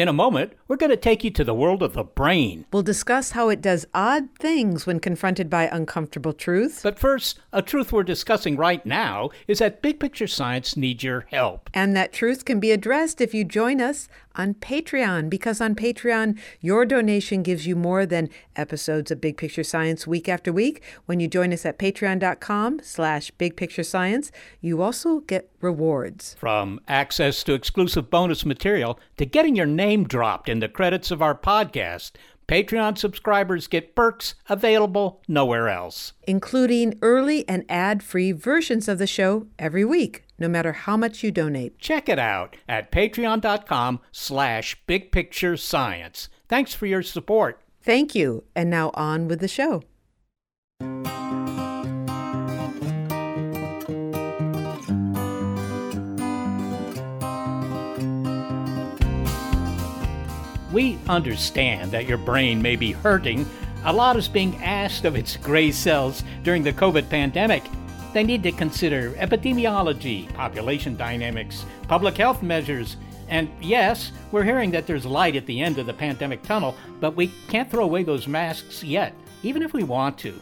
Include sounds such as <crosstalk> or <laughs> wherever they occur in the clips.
In a moment, we're going to take you to the world of the brain. We'll discuss how it does odd things when confronted by uncomfortable truths. But first, a truth we're discussing right now is that big picture science needs your help. And that truth can be addressed if you join us on Patreon, because on Patreon, your donation gives you more than episodes of Big Picture Science week after week. When you join us at patreon.com slash big picture science, you also get rewards. From access to exclusive bonus material to getting your name dropped in the credits of our podcast, Patreon subscribers get perks available nowhere else, including early and ad-free versions of the show every week, no matter how much you donate. Check it out at patreon.com slash bigpicturescience. Thanks for your support. Thank you. And now on with the show. We understand that your brain may be hurting. A lot is being asked of its gray cells during the COVID pandemic. They need to consider epidemiology, population dynamics, public health measures, and yes, we're hearing that there's light at the end of the pandemic tunnel, but we can't throw away those masks yet, even if we want to.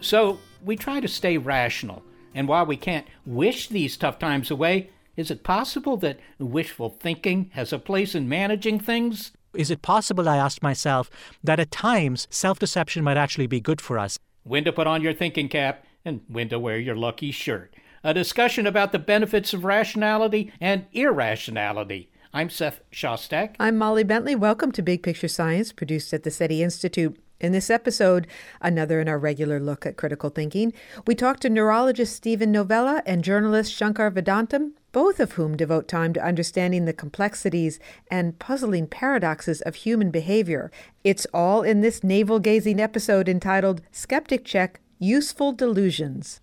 So we try to stay rational. And while we can't wish these tough times away, is it possible that wishful thinking has a place in managing things? Is it possible, I asked myself, that at times self deception might actually be good for us? When to put on your thinking cap and when to wear your lucky shirt. A discussion about the benefits of rationality and irrationality. I'm Seth Shostak. I'm Molly Bentley. Welcome to Big Picture Science, produced at the SETI Institute. In this episode, another in our regular look at critical thinking, we talk to neurologist Steven Novella and journalist Shankar Vedantam, both of whom devote time to understanding the complexities and puzzling paradoxes of human behavior. It's all in this navel gazing episode entitled Skeptic Check Useful Delusions.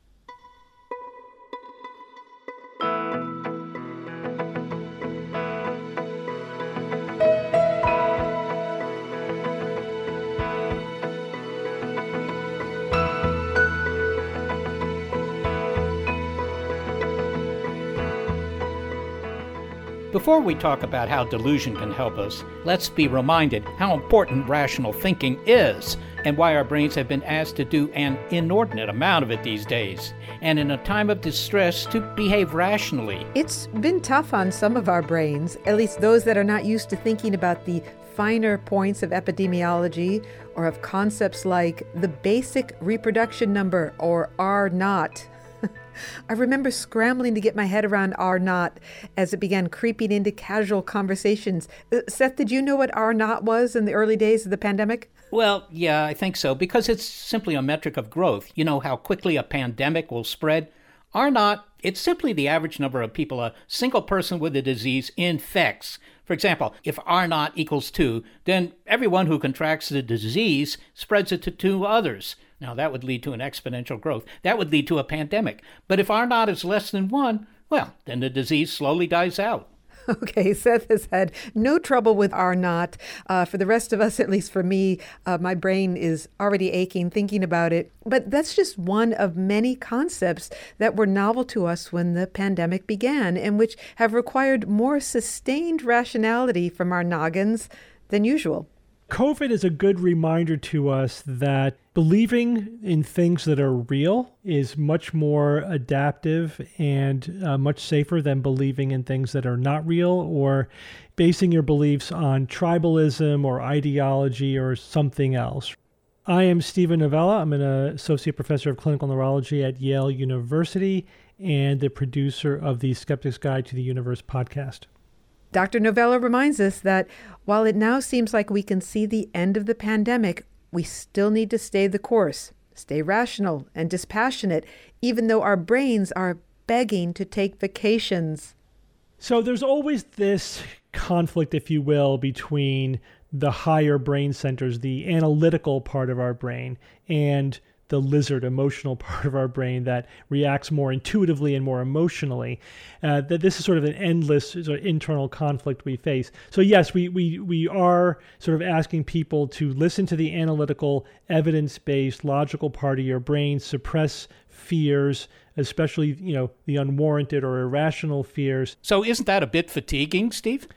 Before we talk about how delusion can help us, let's be reminded how important rational thinking is and why our brains have been asked to do an inordinate amount of it these days, and in a time of distress to behave rationally. It's been tough on some of our brains, at least those that are not used to thinking about the finer points of epidemiology or of concepts like the basic reproduction number or R naught. I remember scrambling to get my head around R naught as it began creeping into casual conversations. Uh, Seth, did you know what R naught was in the early days of the pandemic? Well, yeah, I think so, because it's simply a metric of growth. You know how quickly a pandemic will spread? R naught, it's simply the average number of people a single person with the disease infects. For example, if R naught equals 2, then everyone who contracts the disease spreads it to two others. Now, that would lead to an exponential growth. That would lead to a pandemic. But if R naught is less than 1, well, then the disease slowly dies out. <laughs> Okay, Seth has had no trouble with R naught. Uh, for the rest of us, at least for me, uh, my brain is already aching thinking about it. But that's just one of many concepts that were novel to us when the pandemic began and which have required more sustained rationality from our noggins than usual. COVID is a good reminder to us that believing in things that are real is much more adaptive and uh, much safer than believing in things that are not real or basing your beliefs on tribalism or ideology or something else. I am Steven Novella. I'm an associate professor of clinical neurology at Yale University and the producer of the Skeptic's Guide to the Universe podcast. Dr. Novella reminds us that while it now seems like we can see the end of the pandemic, we still need to stay the course, stay rational and dispassionate, even though our brains are begging to take vacations. So there's always this conflict, if you will, between the higher brain centers, the analytical part of our brain, and the lizard emotional <laughs> part of our brain that reacts more intuitively and more emotionally. Uh, that this is sort of an endless sort of internal conflict we face. So yes, we we we are sort of asking people to listen to the analytical, evidence-based, logical part of your brain, suppress fears, especially you know the unwarranted or irrational fears. So isn't that a bit fatiguing, Steve?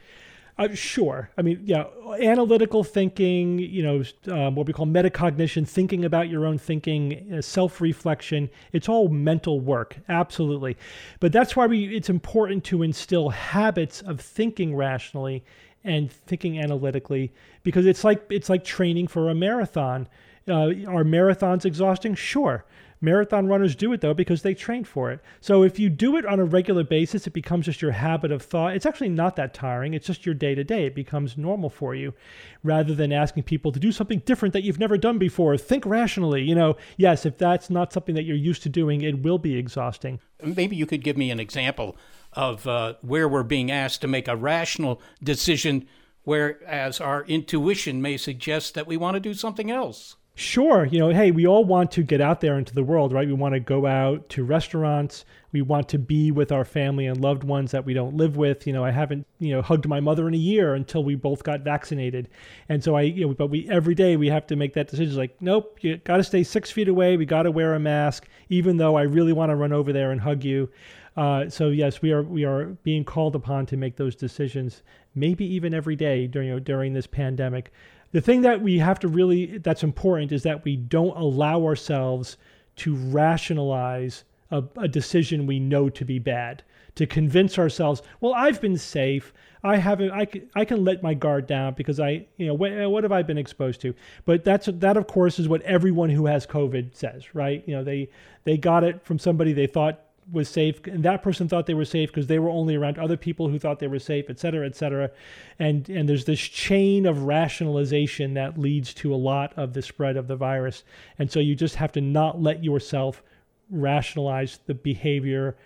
Uh, sure. I mean, yeah, analytical thinking, you know, um, what we call metacognition, thinking about your own thinking, uh, self reflection, it's all mental work, absolutely. But that's why we, it's important to instill habits of thinking rationally and thinking analytically because it's like it's like training for a marathon. Uh, are marathons exhausting? Sure. Marathon runners do it though because they train for it. So if you do it on a regular basis, it becomes just your habit of thought. It's actually not that tiring. It's just your day to day. It becomes normal for you rather than asking people to do something different that you've never done before. Think rationally. You know, yes, if that's not something that you're used to doing, it will be exhausting. Maybe you could give me an example of uh, where we're being asked to make a rational decision, whereas our intuition may suggest that we want to do something else. Sure, you know, hey, we all want to get out there into the world, right? We want to go out to restaurants. We want to be with our family and loved ones that we don't live with. You know, I haven't, you know, hugged my mother in a year until we both got vaccinated. And so I, you know, but we every day we have to make that decision. Like, nope, you got to stay six feet away. We got to wear a mask, even though I really want to run over there and hug you. Uh, so yes, we are we are being called upon to make those decisions, maybe even every day during you know, during this pandemic the thing that we have to really that's important is that we don't allow ourselves to rationalize a, a, decision we know to be bad to convince ourselves well i've been safe. I haven't i, I can let my guard down because i you know what, what have i been exposed to? But that's that of course is what everyone who has covid says right? You know they they got it from somebody they thought was safe and that person thought they were safe because they were only around other people who thought they were safe et cetera et cetera. And and there's this chain of rationalization that leads to a lot of the spread of the virus. And so you just have to not let yourself rationalize the behavior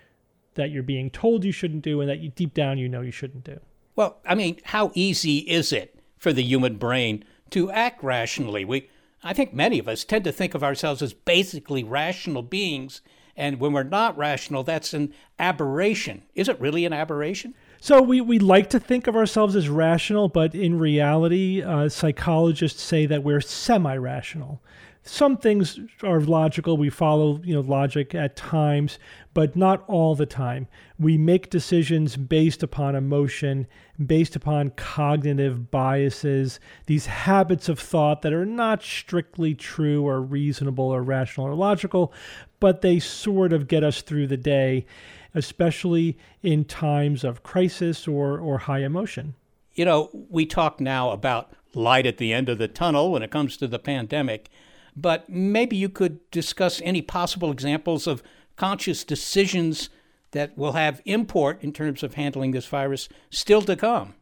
that you're being told you shouldn't do and that you deep down you know you shouldn't do. Well i mean how easy is it for the human brain to act rationally? We i think many of us tend to think of ourselves as basically rational beings and when we're not rational, that's an aberration. Is it really an aberration? So we, we like to think of ourselves as rational, but in reality, uh, psychologists say that we're semi-rational. Some things are logical. We follow, you know, logic at times, but not all the time. We make decisions based upon emotion, based upon cognitive biases, these habits of thought that are not strictly true or reasonable or rational or logical, but they sort of get us through the day, especially in times of crisis or, or high emotion. You know, we talk now about light at the end of the tunnel when it comes to the pandemic, but maybe you could discuss any possible examples of conscious decisions that will have import in terms of handling this virus still to come.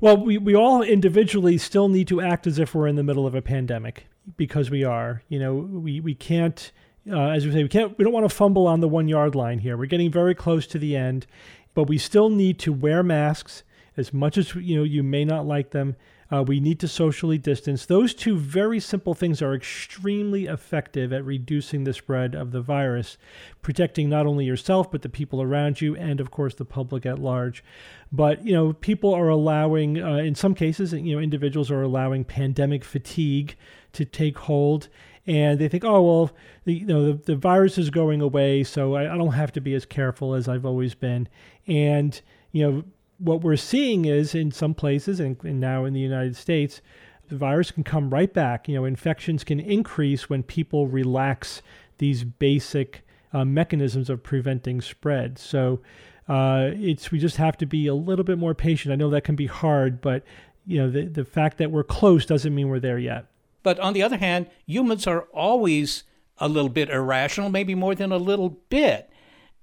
Well, we, we all individually still need to act as if we're in the middle of a pandemic because we are. You know, we, we can't uh, as we say, we can't, we don't want to fumble on the one yard line here. We're getting very close to the end, but we still need to wear masks as much as you know you may not like them. Uh, we need to socially distance. Those two very simple things are extremely effective at reducing the spread of the virus, protecting not only yourself but the people around you and, of course, the public at large. But you know, people are allowing, uh, in some cases, you know, individuals are allowing pandemic fatigue to take hold, and they think, oh well, the, you know, the, the virus is going away, so I, I don't have to be as careful as I've always been. And you know, what we're seeing is in some places, and, and now in the United States, the virus can come right back. You know, infections can increase when people relax these basic uh, mechanisms of preventing spread. So uh, it's we just have to be a little bit more patient. I know that can be hard, but you know the the fact that we're close doesn't mean we're there yet. But on the other hand, humans are always a little bit irrational, maybe more than a little bit.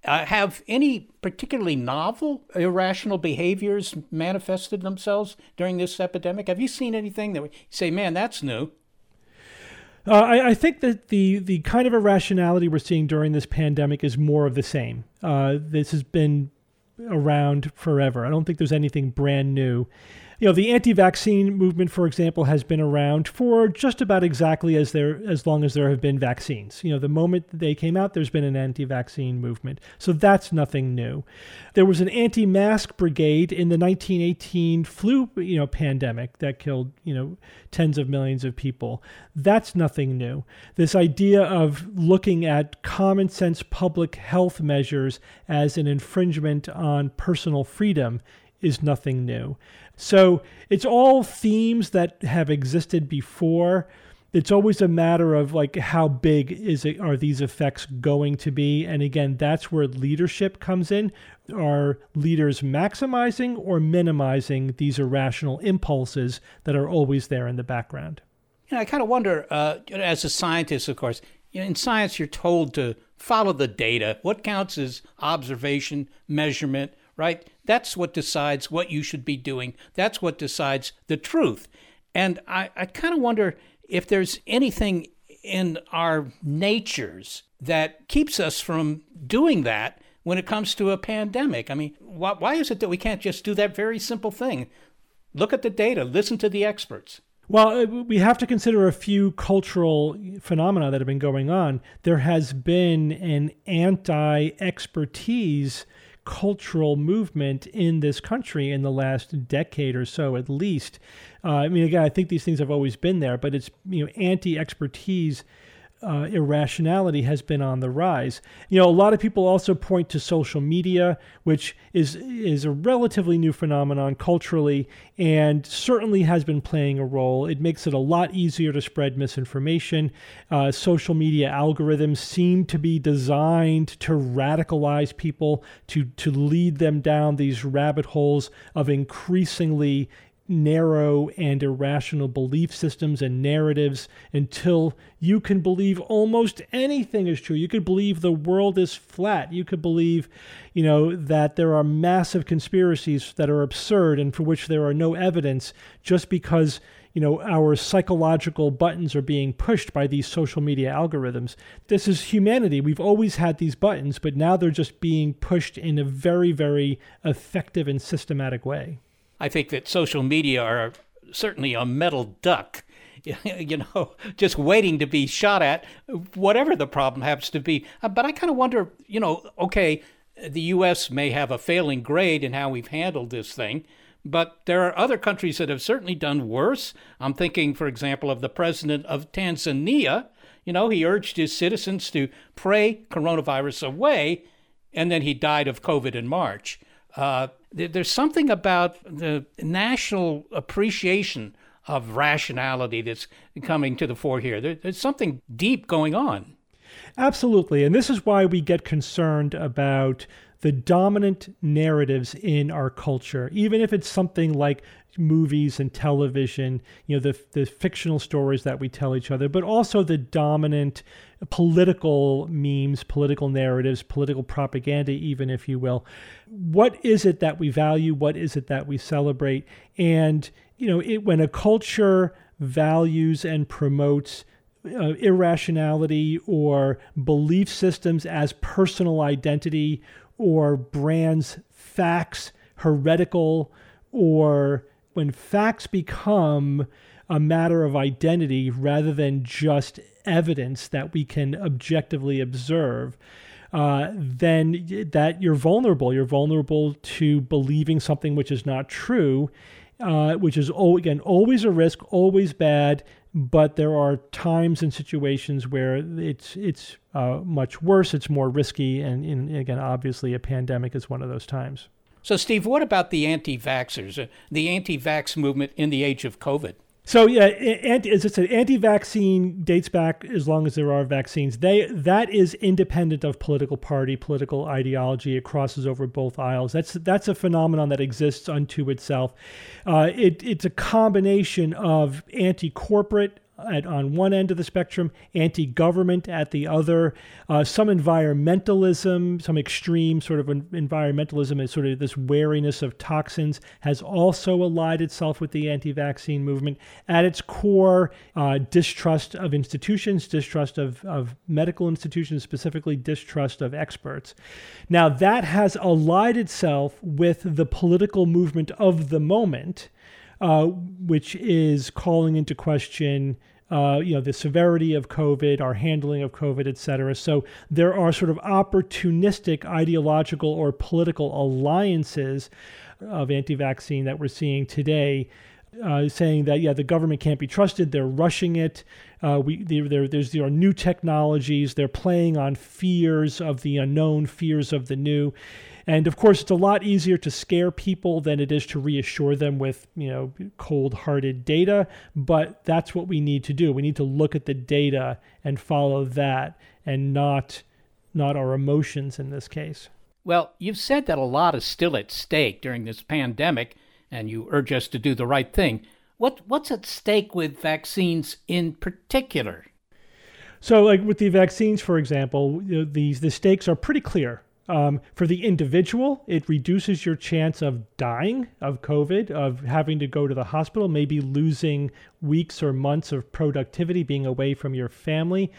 Uh, have any particularly novel irrational behaviors manifested themselves during this epidemic? Have you seen anything that we say, man, that's new? Uh, I, I, think that the the kind of irrationality we're seeing during this pandemic is more of the same. Uh, this has been around forever. I don't think there's anything brand new you know, the anti-vaccine movement, for example, has been around for just about exactly as there as long as there have been vaccines. You know, the moment they came out, there's been an anti-vaccine movement, so that's nothing new. There was an anti-mask brigade in the 1918 flu, you know, pandemic that killed you know tens of millions of people. That's nothing new. This idea of looking at common sense public health measures as an infringement on personal freedom is nothing new. So it's all themes that have existed before. It's always a matter of like how big is it are these effects going to be? And again, that's where leadership comes in. Are leaders maximizing or minimizing these irrational impulses that are always there in the background? You know, I kind of wonder, uh, as a scientist, of course, in science, you're told to follow the data. What counts is observation, measurement, right? That's what decides what you should be doing. That's what decides the truth. And I, I kind of wonder if there's anything in our natures that keeps us from doing that when it comes to a pandemic. I mean, why, why is it that we can't just do that very simple thing? Look at the data, listen to the experts. Well, uh, we have to consider a few cultural phenomena that have been going on. There has been an anti expertise cultural movement in this country in the last decade or so, at least. Uh, I mean, again, I think these things have always been there, but it's you know anti expertise uh, irrationality has been on the rise. You know, a lot of people also point to social media, which is is a relatively new phenomenon culturally, and certainly has been playing a role. It makes it a lot easier to spread misinformation. Uh, social media algorithms seem to be designed to radicalize people, to to lead them down these rabbit holes of increasingly narrow and irrational belief systems and narratives until you can believe almost anything is true. You could believe the world is flat. You could believe, you know, that there are massive conspiracies that are absurd and for which there are no evidence just because, you know, our psychological buttons are being pushed by these social media algorithms. This is humanity. We've always had these buttons, but now they're just being pushed in a very, very effective and systematic way. I think that social media are certainly a metal duck, <laughs> you know, just waiting to be shot at, whatever the problem happens to be. Uh, but I kind of wonder, you know, okay, the U.S. may have a failing grade in how we've handled this thing, but there are other countries that have certainly done worse. I'm thinking, for example, of the president of Tanzania. You know, he urged his citizens to pray coronavirus away, and then he died of COVID in March. Uh, there's something about the national appreciation of rationality that's coming to the fore here. there's something deep going on. Absolutely. And this is why we get concerned about the dominant narratives in our culture, even if it's something like movies and television, you know, the, the fictional stories that we tell each other, but also the dominant political memes, political narratives, political propaganda, even if you will. What is it that we value? What is it that we celebrate? And, you know, it, when a culture values and promotes uh, irrationality or belief systems as personal identity or brands facts heretical or when facts become a matter of identity rather than just evidence that we can objectively observe, uh, then that you're vulnerable. You're vulnerable to believing something which is not true, uh, which is again always a risk, always bad. But there are times and situations where it's it's uh, much worse. It's more risky, and, and again, obviously, a pandemic is one of those times. So, Steve, what about the anti vaxxers, uh, the anti vax movement in the age of COVID? So yeah, anti, as I said, anti-vaccine dates back as long as there are vaccines. They that is independent of political party, political ideology. It crosses over both aisles. That's that's a phenomenon that exists unto itself. Uh, it, it's a combination of anti-corporate at, on one end of the spectrum, anti government at the other, uh, some environmentalism, some extreme sort of environmentalism is sort of this wariness of toxins has also allied itself with the anti vaccine movement. At its core, uh, distrust of institutions, distrust of, of medical institutions, specifically distrust of experts. Now, that has allied itself with the political movement of the moment. Uh, which is calling into question uh, you know, the severity of COVID, our handling of COVID, et cetera. So there are sort of opportunistic ideological or political alliances of anti-vaccine that we're seeing today. Uh, saying that yeah, the government can't be trusted. They're rushing it. Uh, we there, there's there are new technologies. They're playing on fears of the unknown, fears of the new, and of course, it's a lot easier to scare people than it is to reassure them with, you know, cold-hearted data, but that's what we need to do. We need to look at the data and follow that and not not our emotions in this case. Well, you've said that a lot is still at stake during this pandemic and you urge us to do the right thing. What what's at stake with vaccines in particular? So, like with the vaccines, for example, you know, these the stakes are pretty clear. Um, for the individual, it reduces your chance of dying of COVID, of having to go to the hospital, maybe losing weeks or months of productivity, being away from your family.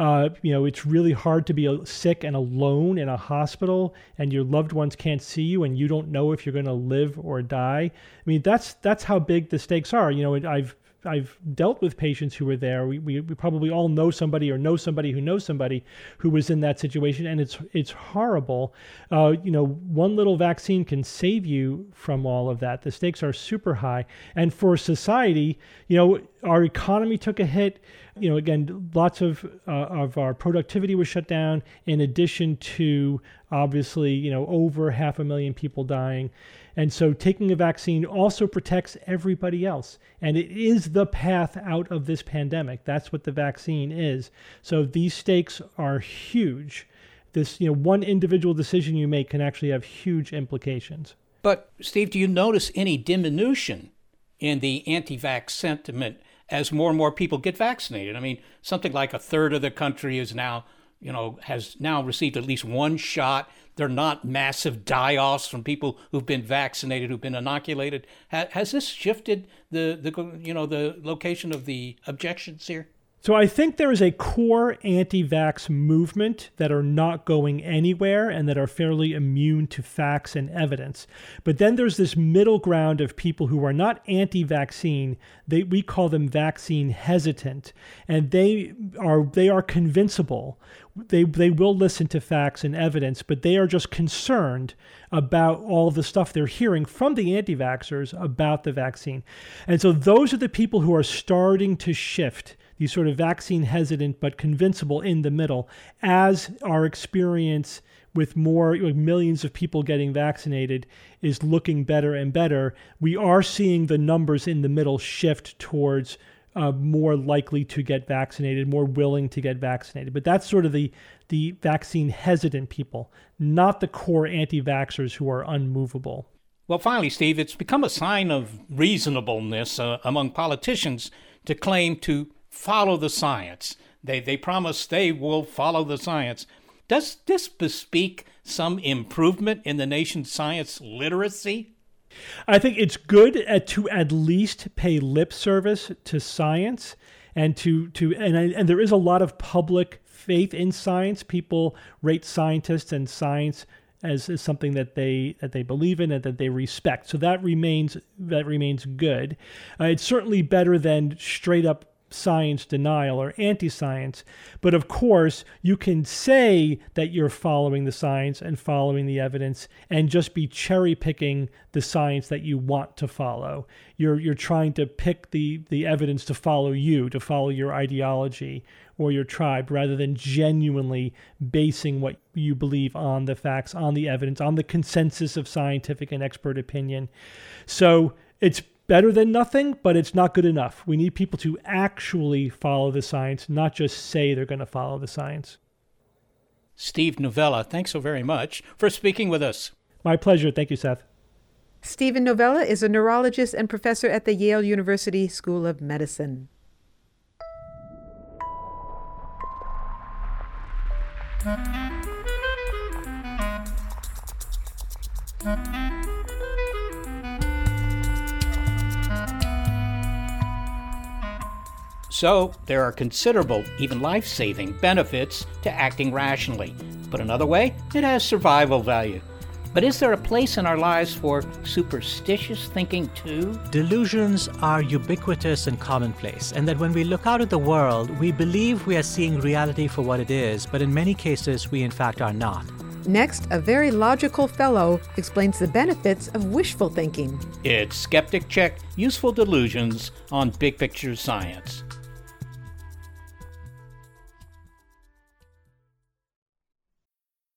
Uh, you know, it's really hard to be sick and alone in a hospital, and your loved ones can't see you, and you don't know if you're going to live or die. I mean, that's that's how big the stakes are. You know, I've I've dealt with patients who were there. We, we, we, probably all know somebody or know somebody who knows somebody who was in that situation, and it's it's horrible. Uh, you know, one little vaccine can save you from all of that. The stakes are super high, and for society, you know, our economy took a hit. You know, again, lots of uh, of our productivity was shut down. In addition to obviously, you know, over half a million people dying. And so taking a vaccine also protects everybody else. And it is the path out of this pandemic. That's what the vaccine is. So these stakes are huge. This, you know, one individual decision you make can actually have huge implications. But Steve, do you notice any diminution in the anti-vax sentiment as more and more people get vaccinated? I mean, something like a third of the country is now, you know, has now received at least one shot. They're not massive die-offs from people who've been vaccinated, who've been inoculated. has this shifted the, the you know the location of the objections here? So I think there is a core anti-vax movement that are not going anywhere and that are fairly immune to facts and evidence. But then there's this middle ground of people who are not anti-vaccine. They we call them vaccine hesitant, and they are they are convincible. They they will listen to facts and evidence, but they are just concerned about all the stuff they're hearing from the anti-vaxxers about the vaccine. And so those are the people who are starting to shift these sort of vaccine hesitant but convincible in the middle as our experience with more like millions of people getting vaccinated is looking better and better we are seeing the numbers in the middle shift towards uh, more likely to get vaccinated, more willing to get vaccinated. But that's sort of the the vaccine hesitant people, not the core anti-vaxxers who are unmovable. Well, finally, Steve, it's become a sign of reasonableness uh, among politicians to claim to follow the science. They, they promise they will follow the science. Does this bespeak some improvement in the nation's science literacy? I think it's good to at least pay lip service to science and to to and and there is a lot of public faith in science. People rate scientists and science as, as something that they that they believe in and that they respect. So that remains that remains good. Uh, it's certainly better than straight up science denial or anti science. But of course, you can say that you're following the science and following the evidence and just be cherry picking the science that you want to follow. You're, you're trying to pick the, the evidence to follow you, to follow your ideology or your tribe, rather than genuinely basing what you believe on the facts, on the evidence, on the consensus of scientific and expert opinion. So it's better than nothing, but it's not good enough. We need people to actually follow the science, not just say they're going to follow the science. Steve Novella, thanks so very much for speaking with us. My pleasure. Thank you, Seth. Steven Novella is a neurologist and professor at the Yale University School of Medicine. So, there are considerable, even life saving, benefits to acting rationally. But another way, it has survival value. But is there a place in our lives for superstitious thinking too? Delusions are ubiquitous and commonplace, and that when we look out at the world, we believe we are seeing reality for what it is, but in many cases, we in fact are not. Next, a very logical fellow explains the benefits of wishful thinking. It's Skeptic Check Useful Delusions on Big Picture Science.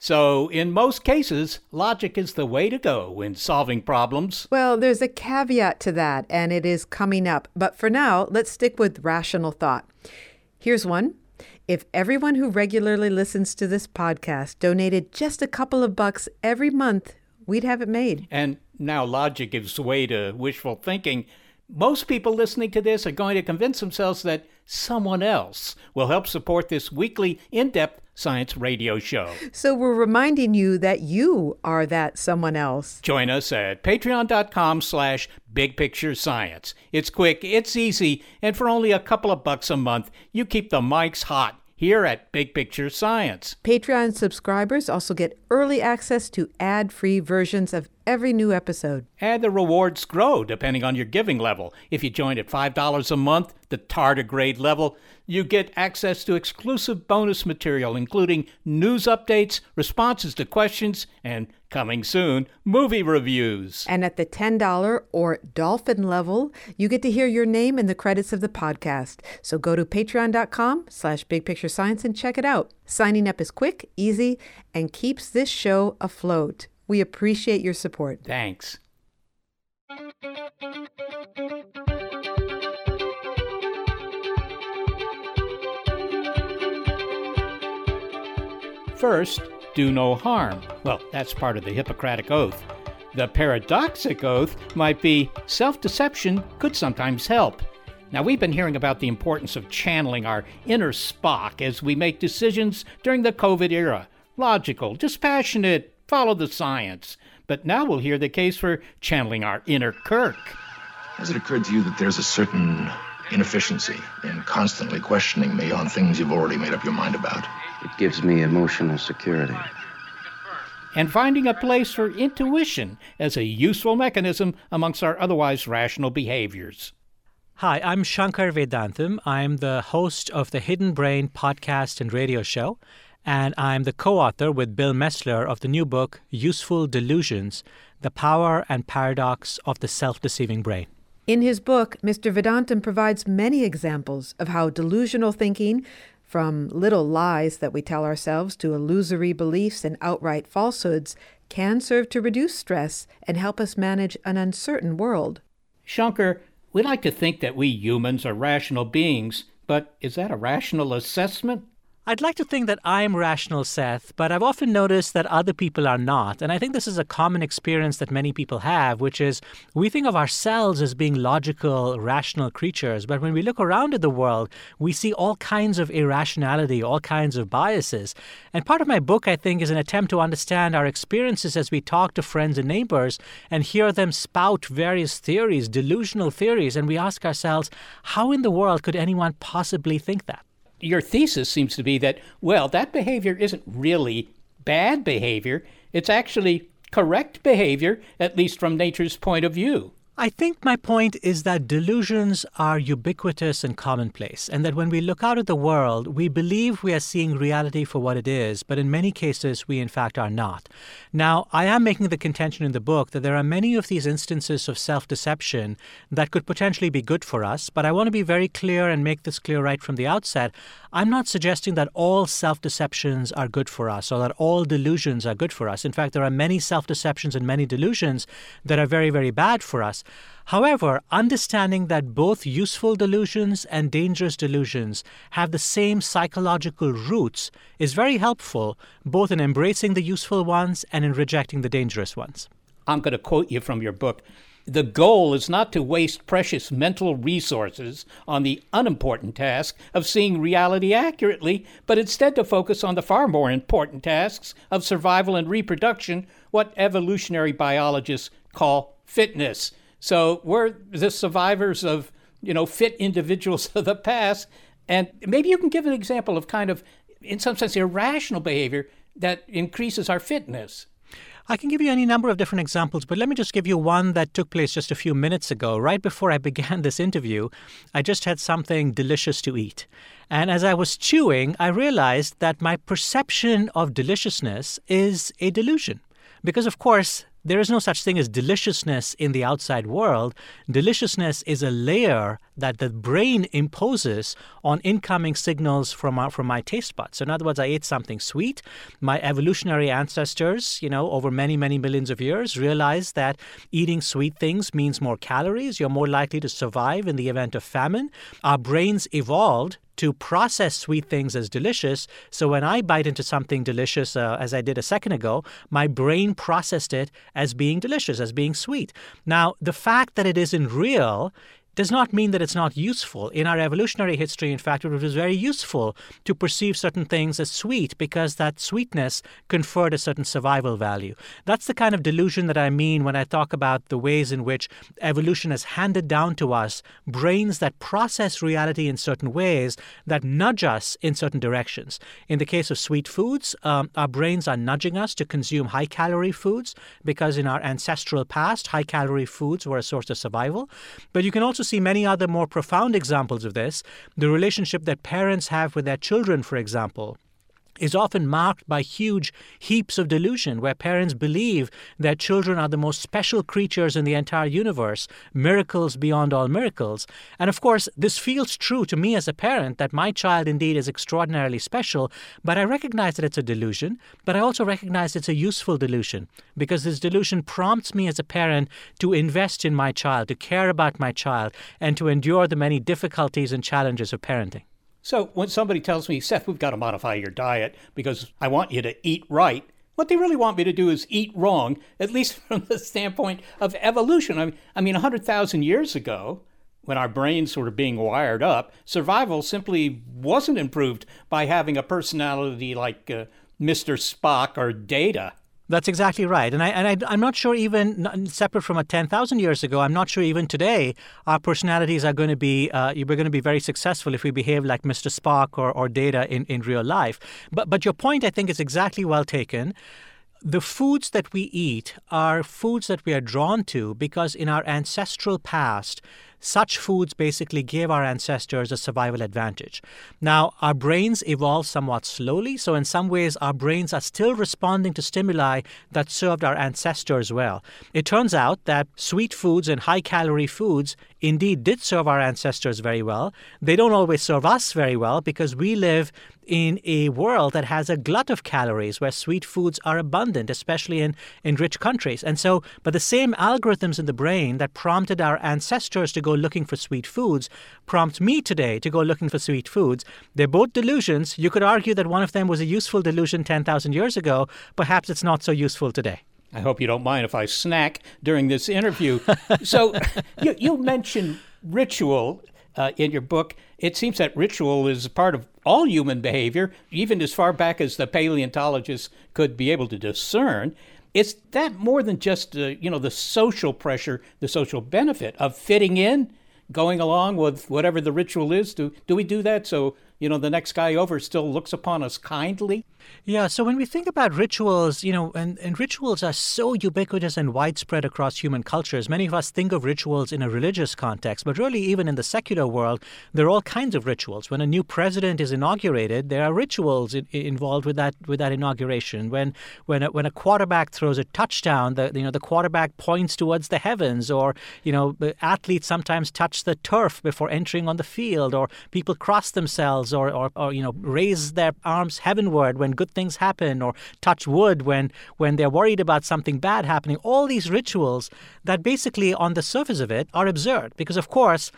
So, in most cases, logic is the way to go in solving problems. Well, there's a caveat to that, and it is coming up. But for now, let's stick with rational thought. Here's one. If everyone who regularly listens to this podcast donated just a couple of bucks every month, we'd have it made. And now logic gives way to wishful thinking. Most people listening to this are going to convince themselves that someone else will help support this weekly in depth science radio show. So we're reminding you that you are that someone else. Join us at patreon.com slash big picture science. It's quick, it's easy, and for only a couple of bucks a month, you keep the mics hot here at Big Picture Science. Patreon subscribers also get early access to ad free versions of every new episode. And the rewards grow depending on your giving level. If you join at $5 a month, the tardigrade level, you get access to exclusive bonus material, including news updates, responses to questions, and coming soon, movie reviews. And at the $10 or dolphin level, you get to hear your name in the credits of the podcast. So go to patreon.com slash bigpicturescience and check it out. Signing up is quick, easy, and keeps this show afloat. We appreciate your support. Thanks. First, do no harm. Well, that's part of the Hippocratic Oath. The paradoxic oath might be self deception could sometimes help. Now, we've been hearing about the importance of channeling our inner Spock as we make decisions during the COVID era. Logical, dispassionate, follow the science. But now we'll hear the case for channeling our inner Kirk. Has it occurred to you that there's a certain inefficiency in constantly questioning me on things you've already made up your mind about? It gives me emotional security. And finding a place for intuition as a useful mechanism amongst our otherwise rational behaviors. Hi, I'm Shankar Vedantam. I'm the host of the Hidden Brain podcast and radio show, and I'm the co author with Bill Mesler of the new book, Useful Delusions The Power and Paradox of the Self Deceiving Brain. In his book, Mr. Vedantam provides many examples of how delusional thinking, from little lies that we tell ourselves to illusory beliefs and outright falsehoods, can serve to reduce stress and help us manage an uncertain world. Shankar, we like to think that we humans are rational beings, but is that a rational assessment? I'd like to think that I'm rational, Seth, but I've often noticed that other people are not. And I think this is a common experience that many people have, which is we think of ourselves as being logical, rational creatures. But when we look around at the world, we see all kinds of irrationality, all kinds of biases. And part of my book, I think, is an attempt to understand our experiences as we talk to friends and neighbors and hear them spout various theories, delusional theories. And we ask ourselves, how in the world could anyone possibly think that? Your thesis seems to be that, well, that behavior isn't really bad behavior. It's actually correct behavior, at least from nature's point of view. I think my point is that delusions are ubiquitous and commonplace, and that when we look out at the world, we believe we are seeing reality for what it is, but in many cases, we in fact are not. Now, I am making the contention in the book that there are many of these instances of self deception that could potentially be good for us, but I want to be very clear and make this clear right from the outset. I'm not suggesting that all self deceptions are good for us or that all delusions are good for us. In fact, there are many self deceptions and many delusions that are very, very bad for us. However, understanding that both useful delusions and dangerous delusions have the same psychological roots is very helpful, both in embracing the useful ones and in rejecting the dangerous ones. I'm going to quote you from your book. The goal is not to waste precious mental resources on the unimportant task of seeing reality accurately, but instead to focus on the far more important tasks of survival and reproduction, what evolutionary biologists call fitness. So we're the survivors of, you know, fit individuals <laughs> of the past. And maybe you can give an example of kind of, in some sense, irrational behavior that increases our fitness. I can give you any number of different examples, but let me just give you one that took place just a few minutes ago. Right before I <laughs> began this interview, I just had something delicious to eat. And as I was chewing, I realized that my perception of deliciousness is a delusion. Because, of course, there is no such thing as deliciousness in the outside world. Deliciousness is a layer that the brain imposes on incoming signals from our, from my taste buds. So in other words, I ate something sweet. My evolutionary ancestors, you know, over many many millions of years, realized that eating sweet things means more calories. You're more likely to survive in the event of famine. Our brains evolved to process sweet things as delicious. So when I bite into something delicious, uh, as I did a second ago, my brain processed it as being delicious, as being sweet. Now, the fact that it isn't real does not mean that it's not useful. In our evolutionary history, in fact, it was very useful to perceive certain things as sweet because that sweetness conferred a certain survival value. That's the kind of delusion that I mean when I talk about the ways in which evolution has handed down to us brains that process reality in certain ways that nudge us in certain directions. In the case of sweet foods, um, our brains are nudging us to consume high calorie foods because in our ancestral past, high calorie foods were a source of survival. But you can also see many other more profound examples of this. The relationship that parents have with their children, for example, is often marked by huge heaps of delusion where parents believe their children are the most special creatures in the entire universe, miracles beyond all miracles. And of course, this feels true to me as a parent that my child indeed is extraordinarily special, but I recognize that it's a delusion, but I also recognize it's a useful delusion because this delusion prompts me as a parent to invest in my child, to care about my child, and to endure the many difficulties and challenges of parenting. So when somebody tells me, Seth, we've got to modify your diet because I want you to eat right, what they really want me to do is eat wrong, at least <laughs> from the standpoint of evolution. I mean, I mean 100,000 years ago, when our brains were being wired up, survival simply wasn't improved by having a personality like uh, Mr. Spock or Data. That's exactly right, and I and I, am not sure even separate from a ten thousand years ago. I'm not sure even today our personalities are going to be uh, we're going to be very successful if we behave like Mr. Spock or, or Data in, in real life. But but your point I think is exactly well taken. The foods that we eat are foods that we are drawn to because in our ancestral past such foods basically gave our ancestors a survival advantage. Now, our brains evolved somewhat slowly, so in some ways, our brains are still responding to stimuli that served our ancestors well. It turns out that sweet foods and high calorie foods indeed did serve our ancestors very well. They don't always serve us very well because we live in a world that has a glut of calories where sweet foods are abundant, especially in, in rich countries. And so, but the same algorithms in the brain that prompted our ancestors to go looking for sweet foods prompt me today to go looking for sweet foods. They're both delusions. You could argue that one of them was a useful delusion 10,000 years ago. Perhaps it's not so useful today. I hope you don't mind if I snack during this interview. <laughs> so, you, you mentioned ritual uh, in your book. It seems that ritual is part of all human behavior, even as far back as the paleontologists could be able to discern. Is that more than just uh, you know the social pressure, the social benefit of fitting in, going along with whatever the ritual is? Do do we do that so you know, the next guy over still looks upon us kindly. Yeah, so when we think about rituals, you know, and, and rituals are so ubiquitous and widespread across human cultures. Many of us think of rituals in a religious context, but really, even in the secular world, there are all kinds of rituals. When a new president is inaugurated, there are rituals in, involved with that with that inauguration. When when a, when a quarterback throws a touchdown, the you know the quarterback points towards the heavens, or you know athletes sometimes touch the turf before entering on the field, or people cross themselves, or or, or you know raise their arms heavenward when good things happen or touch wood when when they're worried about something bad happening. All these rituals that basically on the surface of it are absurd because of course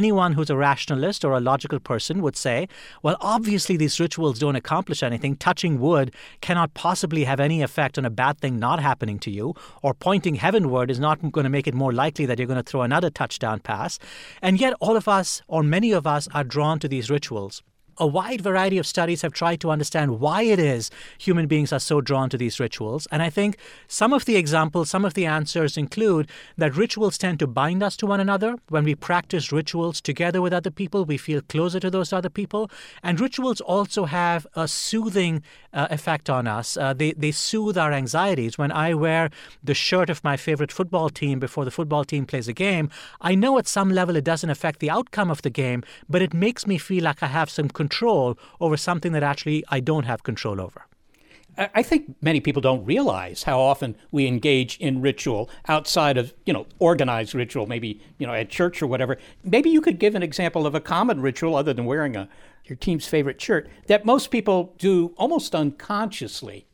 anyone who's a rationalist or a logical person would say well obviously these rituals don't accomplish anything. Touching wood cannot possibly have any effect on a bad thing not happening to you or pointing heavenward is not going to make it more likely that you're going to throw another touchdown pass. And yet all of us or many of us are drawn to these rituals a wide variety of studies have tried to understand why it is human beings are so drawn to these rituals. And I think some of the examples, some of the answers include that rituals tend to bind us to one another. When we practice rituals together with other people, we feel closer to those other people. And rituals also have a soothing uh, effect on us. Uh, they, they soothe our anxieties. When I wear the shirt of my favorite football team before the football team plays a game, I know at some level it doesn't affect the outcome of the game, but it makes me feel like I have some control control over something that actually I don't have control over. I think many people don't realize how often we engage in ritual outside of, you know, organized ritual, maybe, you know, at church or whatever. Maybe you could give an example of a common ritual other than wearing a your team's favorite shirt that most people do almost unconsciously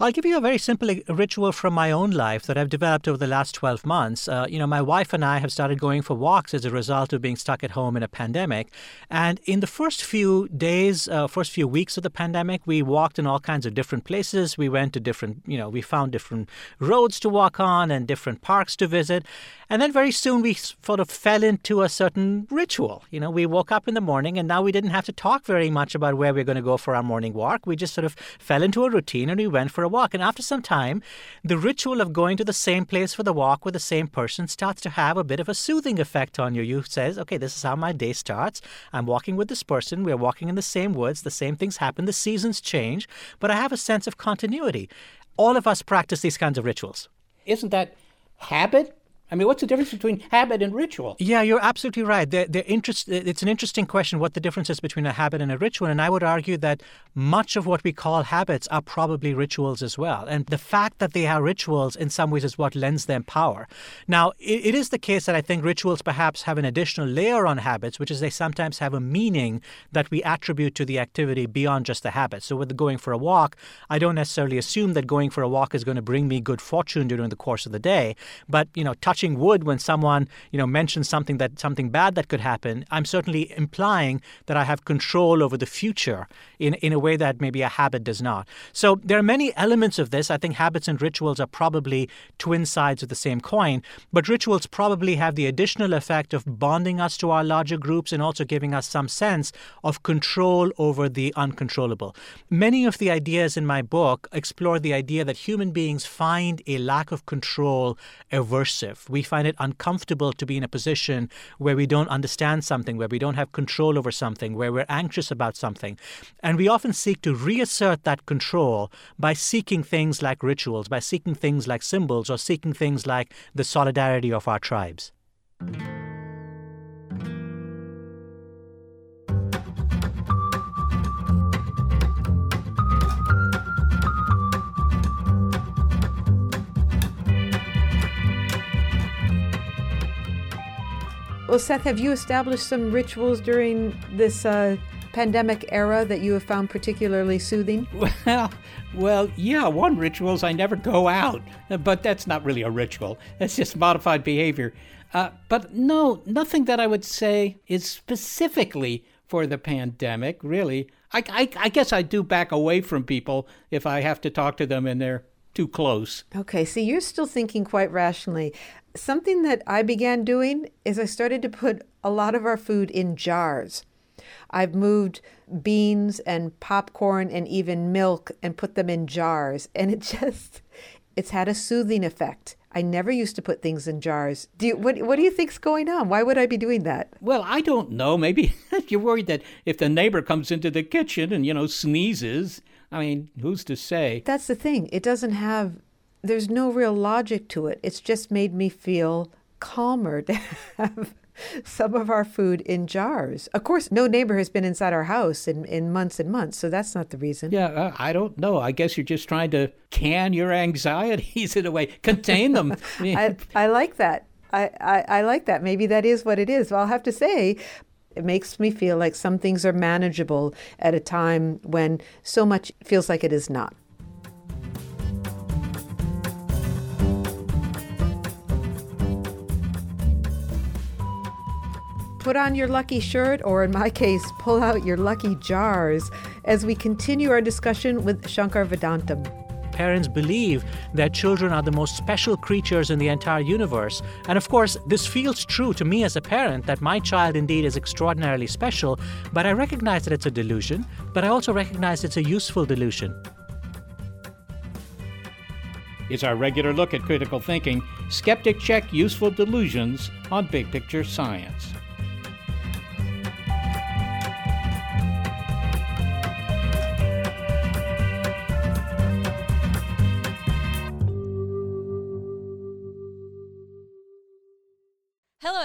I'll give you a very simple ritual from my own life that I've developed over the last 12 months. Uh, you know, my wife and I have started going for walks as a result of being stuck at home in a pandemic. And in the first few days, uh, first few weeks of the pandemic, we walked in all kinds of different places. We went to different, you know, we found different roads to walk on and different parks to visit. And then very soon we sort of fell into a certain ritual. You know, we woke up in the morning and now we didn't have to talk very much about where we we're going to go for our morning walk. We just sort of fell into a routine and we went for a walk. And after some time, the ritual of going to the same place for the walk with the same person starts to have a bit of a soothing effect on you. You says, okay, this is how my day starts. I'm walking with this person. We're walking in the same woods. The same things happen. The seasons change, but I have a sense of continuity. All of us practice these kinds of rituals. Isn't that habit I mean, what's the difference between habit and ritual? Yeah, you're absolutely right. They're, they're interest, it's an interesting question what the difference is between a habit and a ritual. And I would argue that much of what we call habits are probably rituals as well. And the fact that they are rituals in some ways is what lends them power. Now, it, it is the case that I think rituals perhaps have an additional layer on habits, which is they sometimes have a meaning that we attribute to the activity beyond just the habit. So with going for a walk, I don't necessarily assume that going for a walk is going to bring me good fortune during the course of the day. But, you know, touch touching wood when someone you know mentions something that something bad that could happen, I'm certainly implying that I have control over the future in in a way that maybe a habit does not. So there are many elements of this. I think habits and rituals are probably twin sides of the same coin, but rituals probably have the additional effect of bonding us to our larger groups and also giving us some sense of control over the uncontrollable. Many of the ideas in my book explore the idea that human beings find a lack of control aversive. We find it uncomfortable to be in a position where we don't understand something, where we don't have control over something, where we're anxious about something. And we often seek to reassert that control by seeking things like rituals, by seeking things like symbols, or seeking things like the solidarity of our tribes. Well, Seth, have you established some rituals during this uh, pandemic era that you have found particularly soothing? <laughs> Well, well, yeah. One ritual is I never go out, but that's not really a ritual. That's just modified behavior. Uh, but no, nothing that I would say is specifically for the pandemic. Really, I, I, I guess I do back away from people if I have to talk to them and they're too close. Okay, see, you're still thinking quite rationally. Something that I began doing is I started to put a lot of our food in jars. I've moved beans and popcorn and even milk and put them in jars, and it <laughs> just it's had a soothing effect. I never used to put things in jars. Do you, what, what do you think's going on? Why would I be doing that? Well, I don't know. Maybe <laughs> you're worried that if the neighbor comes into the kitchen and, you know, sneezes, I mean, who's to say? That's the thing. It doesn't have, there's no real logic to it. It's just made me feel calmer <laughs> to have some of our food in jars. Of course, no neighbor has been inside our house in, in months and months, so that's not the reason. Yeah, uh, I don't know. I guess you're just trying to can your anxieties <laughs> in a way, contain them. <laughs> I, I like that. I, I, I like that. Maybe that is what it is. Well, I'll have to say, it makes me feel like some things are manageable at a time when so much feels like it is not. Put on your lucky shirt, or in my <laughs> case, pull out your lucky jars as we continue our discussion with Shankar Vedantam. Parents believe that children are the most special creatures in the entire universe. And of course, this feels true to me as a parent that my child indeed is extraordinarily special, but I recognize that it's a delusion, but I also recognize it's a useful delusion. It's our regular look at critical thinking. Skeptic check useful delusions on big picture science.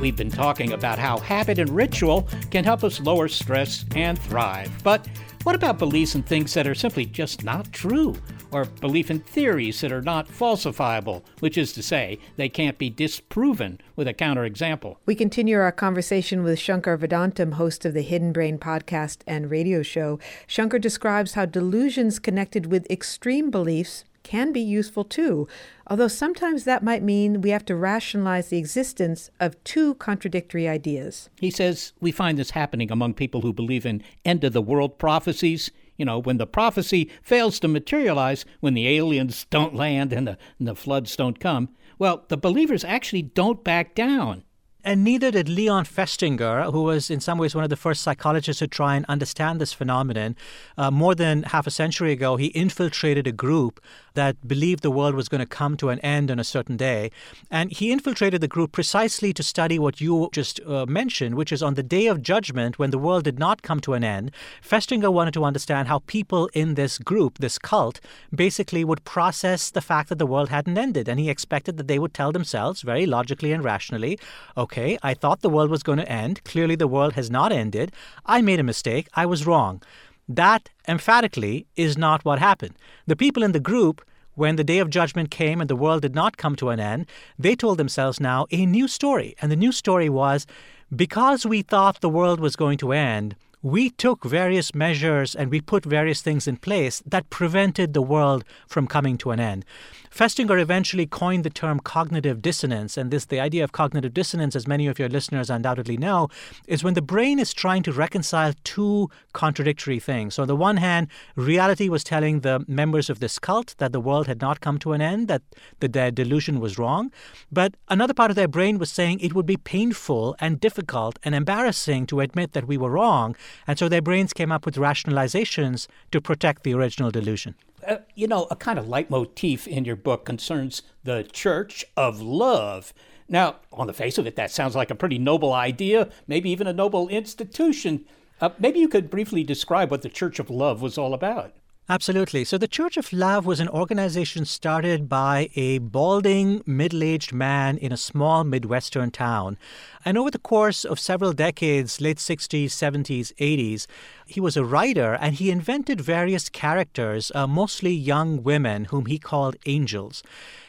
We've been talking about how habit and ritual can help us lower stress and thrive. But what about beliefs in things that are simply just not true? Or belief in theories that are not falsifiable, which is to say, they can't be disproven with a counterexample. We continue our conversation with Shankar Vedantam, host of the Hidden Brain podcast and radio show. Shankar describes how delusions connected with extreme beliefs can be useful too, although sometimes that might mean we have to rationalize the existence of two contradictory ideas. He says we find this happening among people who believe in end of the world prophecies. You know, when the prophecy fails to materialize, when the aliens don't land and the, and the floods don't come, well, the believers actually don't back down. And neither did Leon Festinger, who was in some ways one of the first psychologists to try and understand this phenomenon. Uh, more than half a century ago, he infiltrated a group that believed the world was going to come to an end on a certain day. And he infiltrated the group precisely to study what you just uh, mentioned, which is on the day of judgment, when the world did not come to an end, Festinger wanted to understand how people in this group, this cult, basically would process the fact that the world hadn't ended. And he expected that they would tell themselves very logically and rationally, okay, I thought the world was going to end. Clearly, the world has not ended. I made a mistake. I was wrong. That emphatically is not what happened. The people in the group, when the day of judgment came and the world did not come to an end, they told themselves now a new story. And the new story was because we thought the world was going to end, we took various measures and we put various things in place that prevented the world from coming to an end. Festinger eventually coined the term cognitive dissonance, and this the idea of cognitive dissonance, as many of your listeners undoubtedly know, is when the brain is trying to reconcile two contradictory things. So on the one hand, reality was telling the members of this cult that the world had not come to an end, that the, their delusion was wrong. But another part of their brain was saying it would be painful and difficult and embarrassing to admit that we were wrong. And so their brains came up with rationalizations to protect the original delusion. Uh, you know, a kind of leitmotif in your book concerns the Church of Love. Now, on the face of it, that sounds like a pretty noble idea, maybe even a noble institution. Uh, maybe you could briefly describe what the Church of Love was all about. Absolutely. So the Church of Love was an organization started by a balding, middle aged man in a small Midwestern town. And over the course of several decades, late 60s, 70s, 80s, he was a writer and he invented various characters, uh, mostly young women, whom he called angels.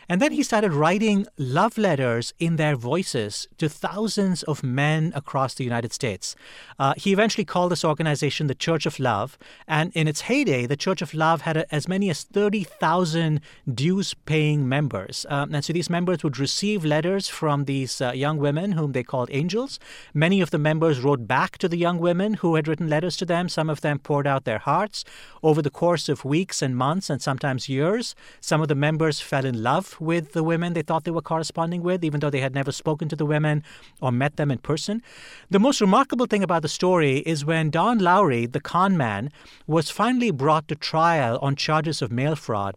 And then he started writing love letters in their voices to thousands of men across the United States. Uh, he eventually called this organization the Church of Love. And in its heyday, the Church of Love had a, as many as 30,000 dues paying members. Um, and so these members would receive letters from these uh, young women, whom they called angels. Many of the members wrote back to the young women who had written letters to them. Some of them poured out their hearts. Over the course of weeks and months and sometimes years, some of the members fell in love with the women they thought they were corresponding with, even though they had never spoken to the women or met them in person. The most remarkable thing about the story is when Don Lowry, the con man, was finally brought to trial on charges of mail fraud.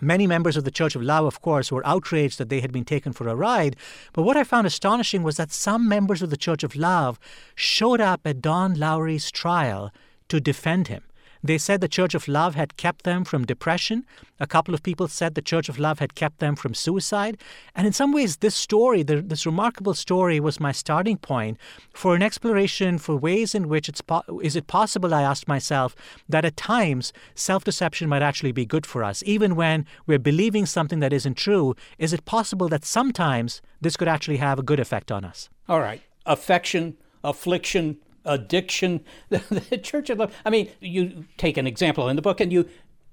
Many members of the Church of Love, of course, were outraged that they had been taken for a ride. But what I found astonishing was that some members of the Church of Love showed up at Don Lowry's trial to defend him. They said the Church of Love had kept them from depression. A couple of people said the Church of Love had kept them from suicide. And in some ways, this story, this remarkable story, was my starting point for an exploration for ways in which it's po- is it possible, I asked myself, that at times self deception might actually be good for us. Even when we're believing something that isn't true, is it possible that sometimes this could actually have a good effect on us? All right. Affection, affliction, addiction, <laughs> the Church of Love. I mean, you take an example in the book, and you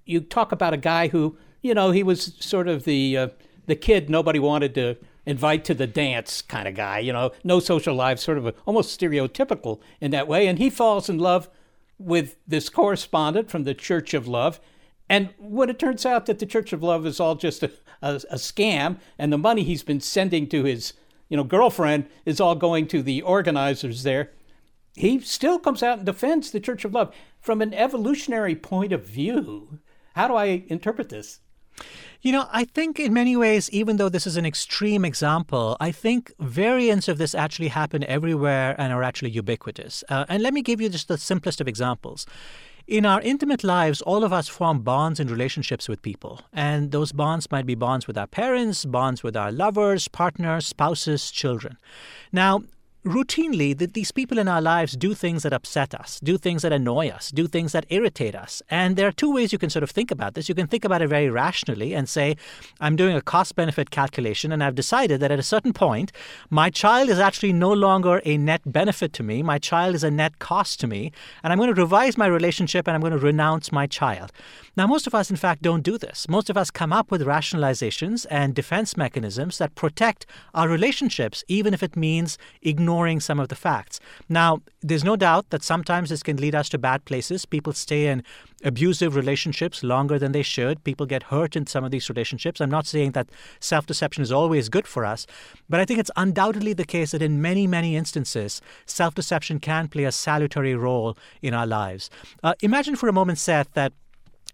you talk about a guy who, you know, he was sort of the uh, the kid nobody wanted to invite to the dance kind of guy. You know, no social life, sort of a, almost stereotypical in that way, and he falls in love with this correspondent from the Church of Love. And when it turns out that the Church of Love is all just a, a, a scam, and the money he's been sending to his you know girlfriend is all going to the organizers there he still comes out and defends the Church of Love. From an evolutionary point of view, how do I interpret this? You know, I think in many ways, even though this is an extreme example, I think variants of this actually happen everywhere and are actually ubiquitous. Uh, and let me give you just the simplest of examples. In our intimate lives, all of us form bonds and relationships with people. And those bonds might be bonds with our parents, bonds with our lovers, partners, spouses, children. Now, routinely that these people in our lives do things that upset us, do things that annoy us, do things that irritate us. And there are two ways you can sort of think about this. You can think about it very rationally and say, I'm doing a cost benefit calculation and I've decided that at a certain point, my child is actually no longer a net benefit to me. My child is a net cost to me. And I'm going to revise my relationship and I'm going to renounce my child. Now, most of us, in fact, don't do this. Most of us come up with rationalizations and defense mechanisms that protect our relationships, even if it means ignoring some of the facts. Now, there's no doubt that sometimes this can lead us to bad places. People stay in abusive relationships longer than they should. People get hurt in some of these relationships. I'm not saying that self deception is always good for us, but I think it's undoubtedly the case that in many, many instances, self deception can play a salutary role in our lives. Uh, imagine for a moment, Seth, that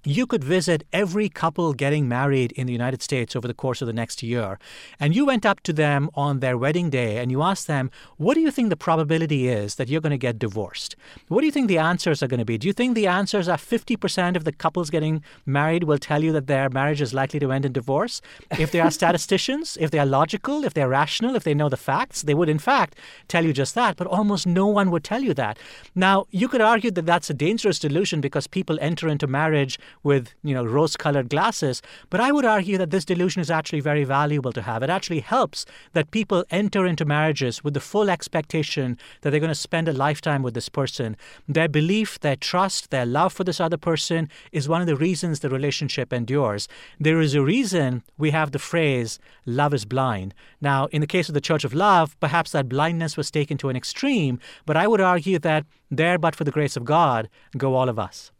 you could visit every couple getting married in the United States over the course of the next year. And you went up to them on their wedding day and you asked them, What do you think the probability is that you're going to get divorced? What do you think the answers are going to be? Do you think the answers are 50% of the couples getting married will tell you that their marriage is likely to end in divorce? If they are <laughs> statisticians, if they are logical, if they're rational, if they know the facts, they would in fact tell you just that. But almost no one would tell you that. Now, you could argue that that's a dangerous delusion because people enter into marriage with you know rose-colored glasses. But I would argue that this delusion is actually very valuable to have. It actually helps that people enter into marriages with the full expectation that they're going to spend a lifetime with this person. Their belief, their trust, their love for this other person is one of the reasons the relationship endures. There is a reason we have the phrase "love is blind." Now, in the case of the Church of Love, perhaps that blindness was taken to an extreme, but I would argue that there, but for the grace of God, go all of us.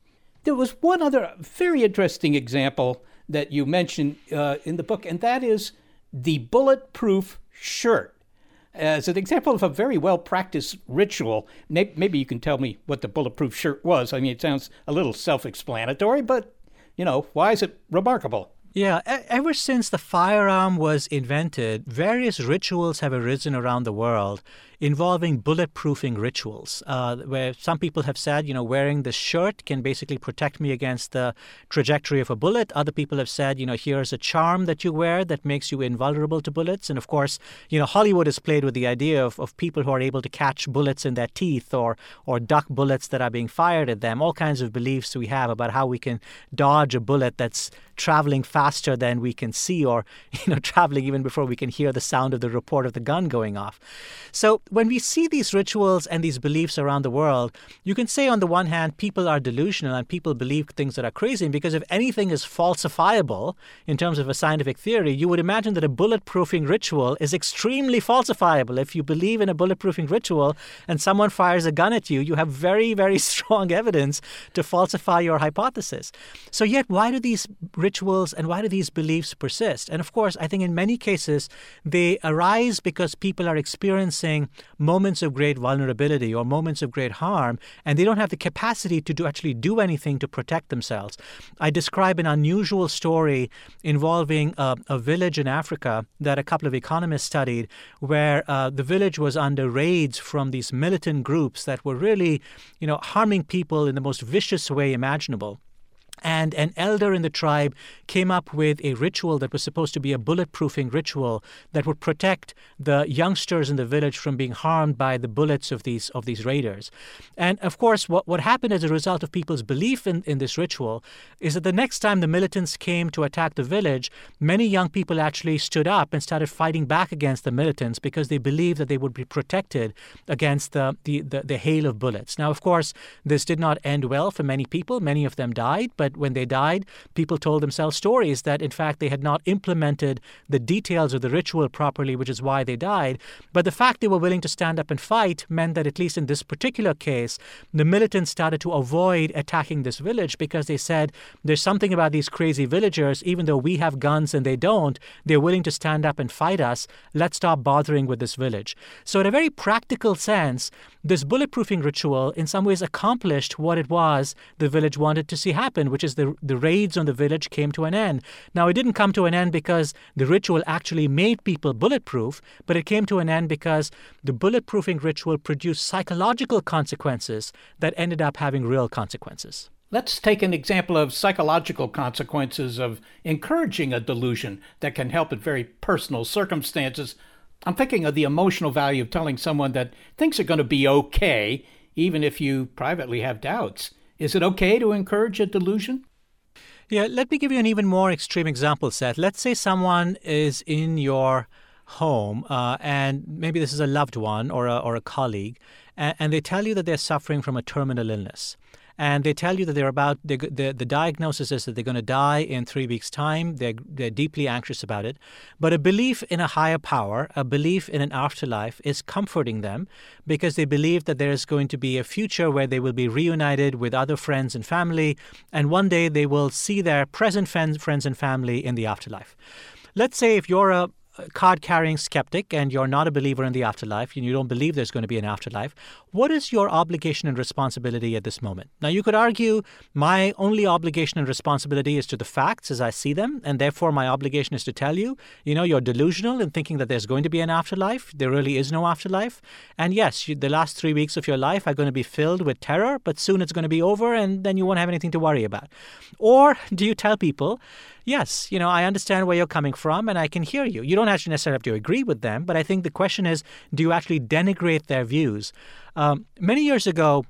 There was one other very interesting example that you mentioned uh, in the book, and that is the bulletproof shirt. As an example of a very well practiced ritual, maybe you can tell me what the bulletproof shirt was. I mean, it sounds a little self explanatory, but, you know, why is it remarkable? Yeah, ever since the firearm was invented, various rituals have arisen around the world involving bulletproofing rituals, uh, where some people have said, you know, wearing this shirt can basically protect me against the trajectory of a bullet. Other people have said, you know, here's a charm that you wear that makes you invulnerable to bullets. And of course, you know, Hollywood has played with the idea of, of people who are able to catch bullets in their teeth or or duck bullets that are being fired at them. All kinds of beliefs we have about how we can dodge a bullet that's traveling faster than we can see or <laughs> you know traveling even before we can hear the sound of the report of the gun going off. So when we see these rituals and these beliefs around the world, you can say on the one hand, people are delusional and people believe things that are crazy. Because if anything is falsifiable in terms of a scientific theory, you would imagine that a bulletproofing ritual is extremely falsifiable. If you believe in a bulletproofing ritual and someone fires a gun at you, you have very, very <laughs> strong evidence to falsify your hypothesis. So, yet, why do these rituals and why do these beliefs persist? And of course, I think in many cases, they arise because people are experiencing moments of great vulnerability or moments of great harm, and they don't have the capacity to do, actually do anything to protect themselves. I describe an unusual story involving a, a village in Africa that a couple of economists studied, where uh, the village was under raids from these militant groups that were really, you know, harming people in the most vicious way imaginable. And an elder in the tribe came up with a ritual that was supposed to be a bulletproofing ritual that would protect the youngsters in the village from being harmed by the bullets of these of these raiders. And of course, what, what happened as a result of people's belief in, in this ritual is that the next time the militants came to attack the village, many young people actually stood up and started fighting back against the militants because they believed that they would be protected against the, the, the, the hail of bullets. Now, of course, this did not end well for many people. Many of them died, but when they died, people told themselves stories that, in fact, they had not implemented the details of the ritual properly, which is why they died. But the fact they were willing to stand up and fight meant that, at least in this particular case, the militants started to avoid attacking this village because they said there's something about these crazy villagers, even though we have guns and they don't, they're willing to stand up and fight us. Let's stop bothering with this village. So, in a very practical sense, this bulletproofing ritual in some ways accomplished what it was the village wanted to see happen, which is the, the raids on the village came to an end. Now, it didn't come to an end because the ritual actually made people bulletproof, but it came to an end because the bulletproofing ritual produced psychological consequences that ended up having real consequences. Let's take an example of psychological consequences of encouraging a delusion that can help in very personal circumstances I'm thinking of the emotional value of telling someone that things are going to be okay, even if you privately have doubts. Is it okay to encourage a delusion? Yeah, let me give you an even more extreme example, Seth. Let's say someone is in your home, uh, and maybe this is a loved one or a, or a colleague, and, and they tell you that they're suffering from a terminal illness and they tell you that they're about the, the, the diagnosis is that they're going to die in three weeks' time. They're, they're deeply anxious about it. But a belief in a higher power, a belief in an afterlife, is comforting them because they believe that there is going to be a future where they will be reunited with other friends and family, and one day they will see their present friends and family in the afterlife. Let's say if you're a, card carrying skeptic and you're not a believer in the afterlife and you don't believe there's going to be an afterlife, what is your obligation and responsibility at this moment? Now, you could argue my only obligation and responsibility is to the facts as I see them, and therefore my obligation is to tell you, you know, you're delusional in thinking that there's going to be an afterlife. There really is no afterlife. And yes, you, the last three weeks of your life are going to be filled with terror, but soon it's going to be over and then you won't have anything to worry about. Or do you tell people, yes, you know, I understand where you're coming from and I can hear you. You don't actually necessarily have to agree with them, but I think the question is do you actually denigrate their views? Um, many years ago,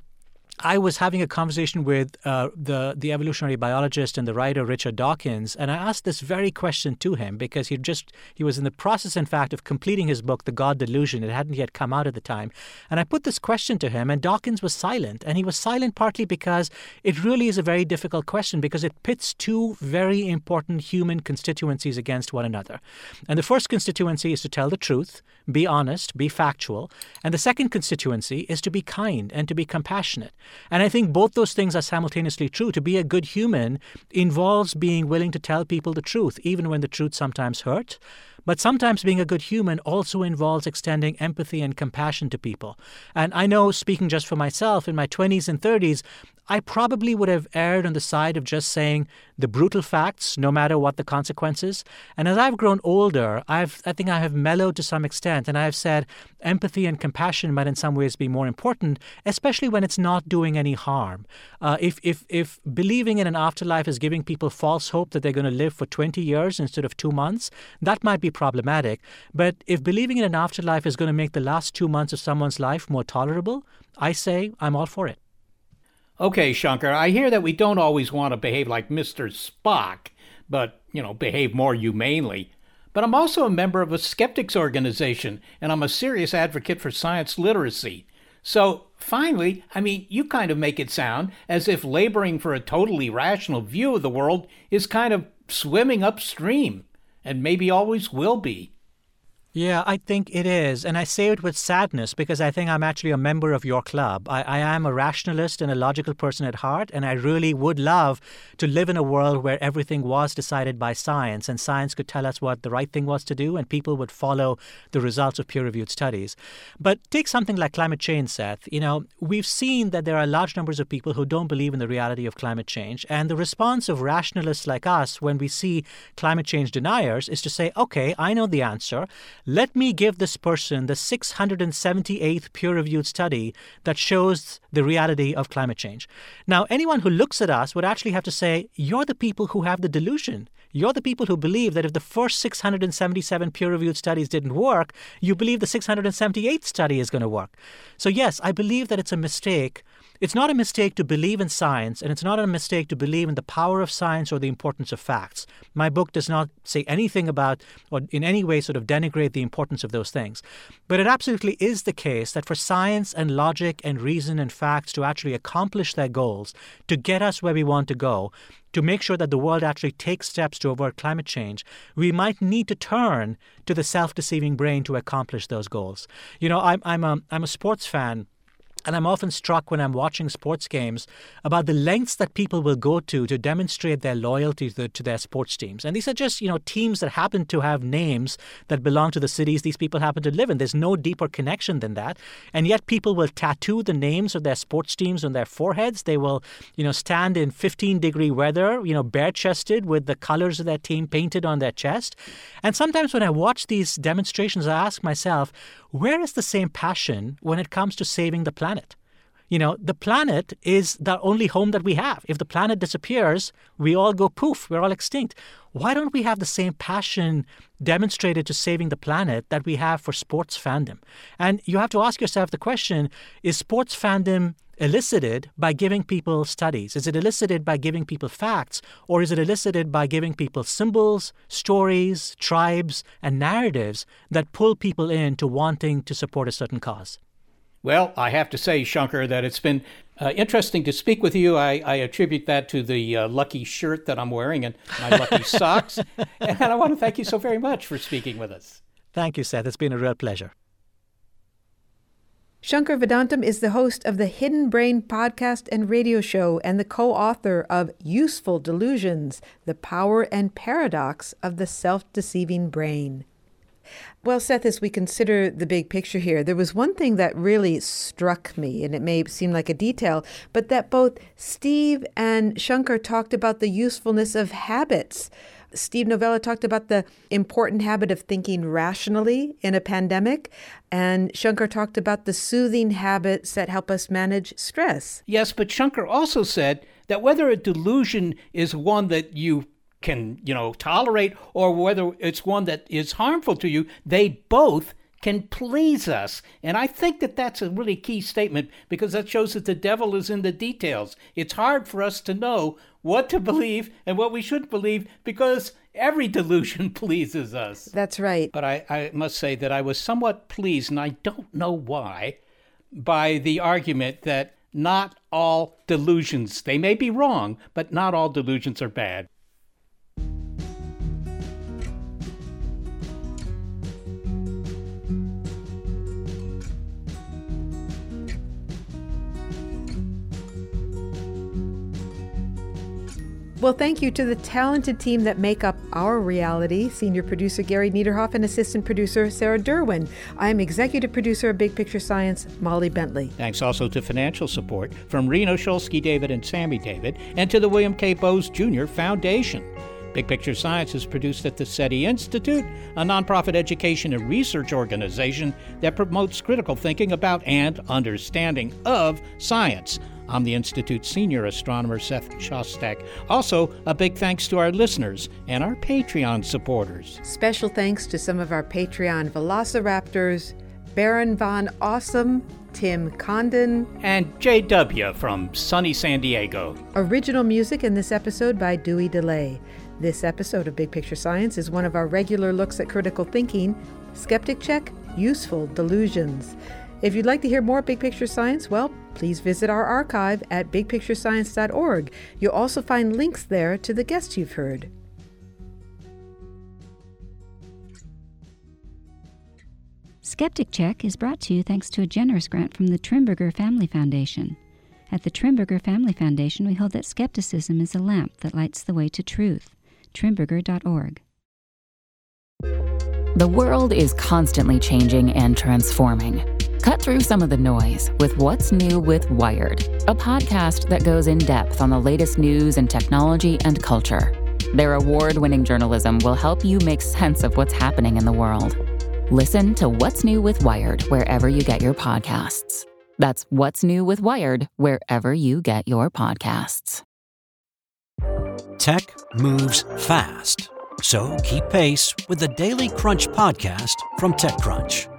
I was having a conversation with uh, the the evolutionary biologist and the writer Richard Dawkins, and I asked this very question to him because he just he was in the process, in fact, of completing his book, The God Delusion. It hadn't yet come out at the time, and I put this question to him, and Dawkins was silent, and he was silent partly because it really is a very difficult question because it pits two very important human constituencies against one another, and the first constituency is to tell the truth, be honest, be factual, and the second constituency is to be kind and to be compassionate. And I think both those things are simultaneously true. To be a good human involves being willing to tell people the truth, even when the truth sometimes hurts. But sometimes being a good human also involves extending empathy and compassion to people. And I know, speaking just for myself, in my 20s and 30s, I probably would have erred on the side of just saying the brutal facts, no matter what the consequences. And as I've grown older, I've, I think I have mellowed to some extent, and I've said empathy and compassion might in some ways be more important, especially when it's not doing any harm. Uh, if, if, if believing in an afterlife is giving people false hope that they're going to live for 20 years instead of two months, that might be problematic. But if believing in an afterlife is going to make the last two months of someone's life more tolerable, I say I'm all for it. Okay, Shankar, I hear that we don't always want to behave like Mr. Spock, but, you know, behave more humanely. But I'm also a member of a skeptics organization, and I'm a serious advocate for science literacy. So, finally, I mean, you kind of make it sound as if laboring for a totally rational view of the world is kind of swimming upstream, and maybe always will be. Yeah, I think it is. And I say it with sadness because I think I'm actually a member of your club. I, I, am a rationalist and a logical person at heart, and I really would love to live in a world where everything was decided by science and science could tell us what the right thing was to do and people would follow the results of peer reviewed studies. But take something like climate change, Seth. You know, we've seen that there are large numbers of people who don't believe in the reality of climate change. And the response of rationalists like us when we see climate change deniers is to say, okay, I know the answer. Let me give this person the 678th peer reviewed study that shows the reality of climate change. Now, anyone who looks at us would actually have to say, You're the people who have the delusion. You're the people who believe that if the first 677 peer reviewed studies didn't work, you believe the 678th study is going to work. So, yes, I believe that it's a mistake it's not a mistake to believe in science, and it's not a mistake to believe in the power of science or the importance of facts. My book does not say anything about or in any way sort of denigrate the importance of those things. But it absolutely is the case that for science and logic and reason and facts to actually accomplish their goals, to get us where we want to go, to make sure that the world actually takes steps to avert climate change, we might need to turn to the self deceiving brain to accomplish those goals. You know, I'm, I'm, a, I'm a sports fan and I'm often struck when I'm watching sports games about the lengths that people will go to to demonstrate their loyalty to, to, their sports teams. And these are just, you know, teams that happen to have names that belong to the cities these people happen to live in. There's no deeper connection than that. And yet people will tattoo the names of their sports teams on their foreheads. They will, you know, stand in 15 degree weather, you know, bare chested with the colors of their team painted on their chest. And sometimes when I watch these demonstrations, I ask myself, where is the same passion when it comes to saving the planet? You know, the planet is the only home that we have. If the planet disappears, we all go poof, we're all extinct. Why don't we have the same passion demonstrated to saving the planet that we have for sports fandom? And you have to ask yourself the question is sports fandom elicited by giving people studies? Is it elicited by giving people facts? Or is it elicited by giving people symbols, stories, tribes, and narratives that pull people in to wanting to support a certain cause? Well, I have to say, Shankar, that it's been uh, interesting to speak with you. I, I attribute that to the uh, lucky shirt that I'm wearing and my lucky <laughs> socks. And I want to thank you so very much for speaking with us. Thank you, Seth. It's been a real pleasure. Shankar Vedantam is the host of the Hidden Brain podcast and radio show and the co author of Useful Delusions The Power and Paradox of the Self Deceiving Brain. Well, Seth, as we consider the big picture here, there was one thing that really struck me, and it may seem like a detail, but that both Steve and Shankar talked about the usefulness of habits. Steve Novella talked about the important habit of thinking rationally in a pandemic, and Shankar talked about the soothing habits that help us manage stress. Yes, but Shankar also said that whether a delusion is one that you can, you know, tolerate or whether it's one that is harmful to you, they both can please us. And I think that that's a really key statement because that shows that the devil is in the details. It's hard for us to know what to believe and what we shouldn't believe because every <laughs> delusion <laughs> pleases us. That's right. But I, I must say that I was somewhat pleased, and I don't know why, by the argument that not all delusions, they may be wrong, but not all delusions are bad. Well, thank you to the talented team that make up our reality senior producer Gary Niederhoff and assistant producer Sarah Derwin. I'm executive producer of Big Picture Science, Molly Bentley. Thanks also to financial support from Reno Shulsky David and Sammy David, and to the William K. Bowes Jr. Foundation. Big Picture Science is produced at the SETI Institute, a nonprofit education and research organization that promotes critical thinking about and understanding of science. I'm the Institute's senior astronomer, Seth Shostak. Also, a big thanks to our listeners and our Patreon supporters. Special thanks to some of our Patreon velociraptors Baron Von Awesome, Tim Condon, and JW from sunny San Diego. Original music in this episode by Dewey Dellay. This episode of Big Picture Science is one of our regular looks at critical thinking. Skeptic Check Useful Delusions. If you'd like to hear more Big Picture Science, well, please visit our archive at bigpicturescience.org. You'll also find links there to the guests you've heard. Skeptic Check is brought to you thanks to a generous grant from the Trimberger Family Foundation. At the Trimberger Family Foundation, we hold that skepticism is a lamp that lights the way to truth. Trimberger.org. The world is constantly changing and transforming. Cut through some of the noise with What's New with Wired, a podcast that goes in depth on the latest news and technology and culture. Their award winning journalism will help you make sense of what's happening in the world. Listen to What's New with Wired wherever you get your podcasts. That's What's New with Wired wherever you get your podcasts. Tech moves fast. So keep pace with the Daily Crunch podcast from TechCrunch.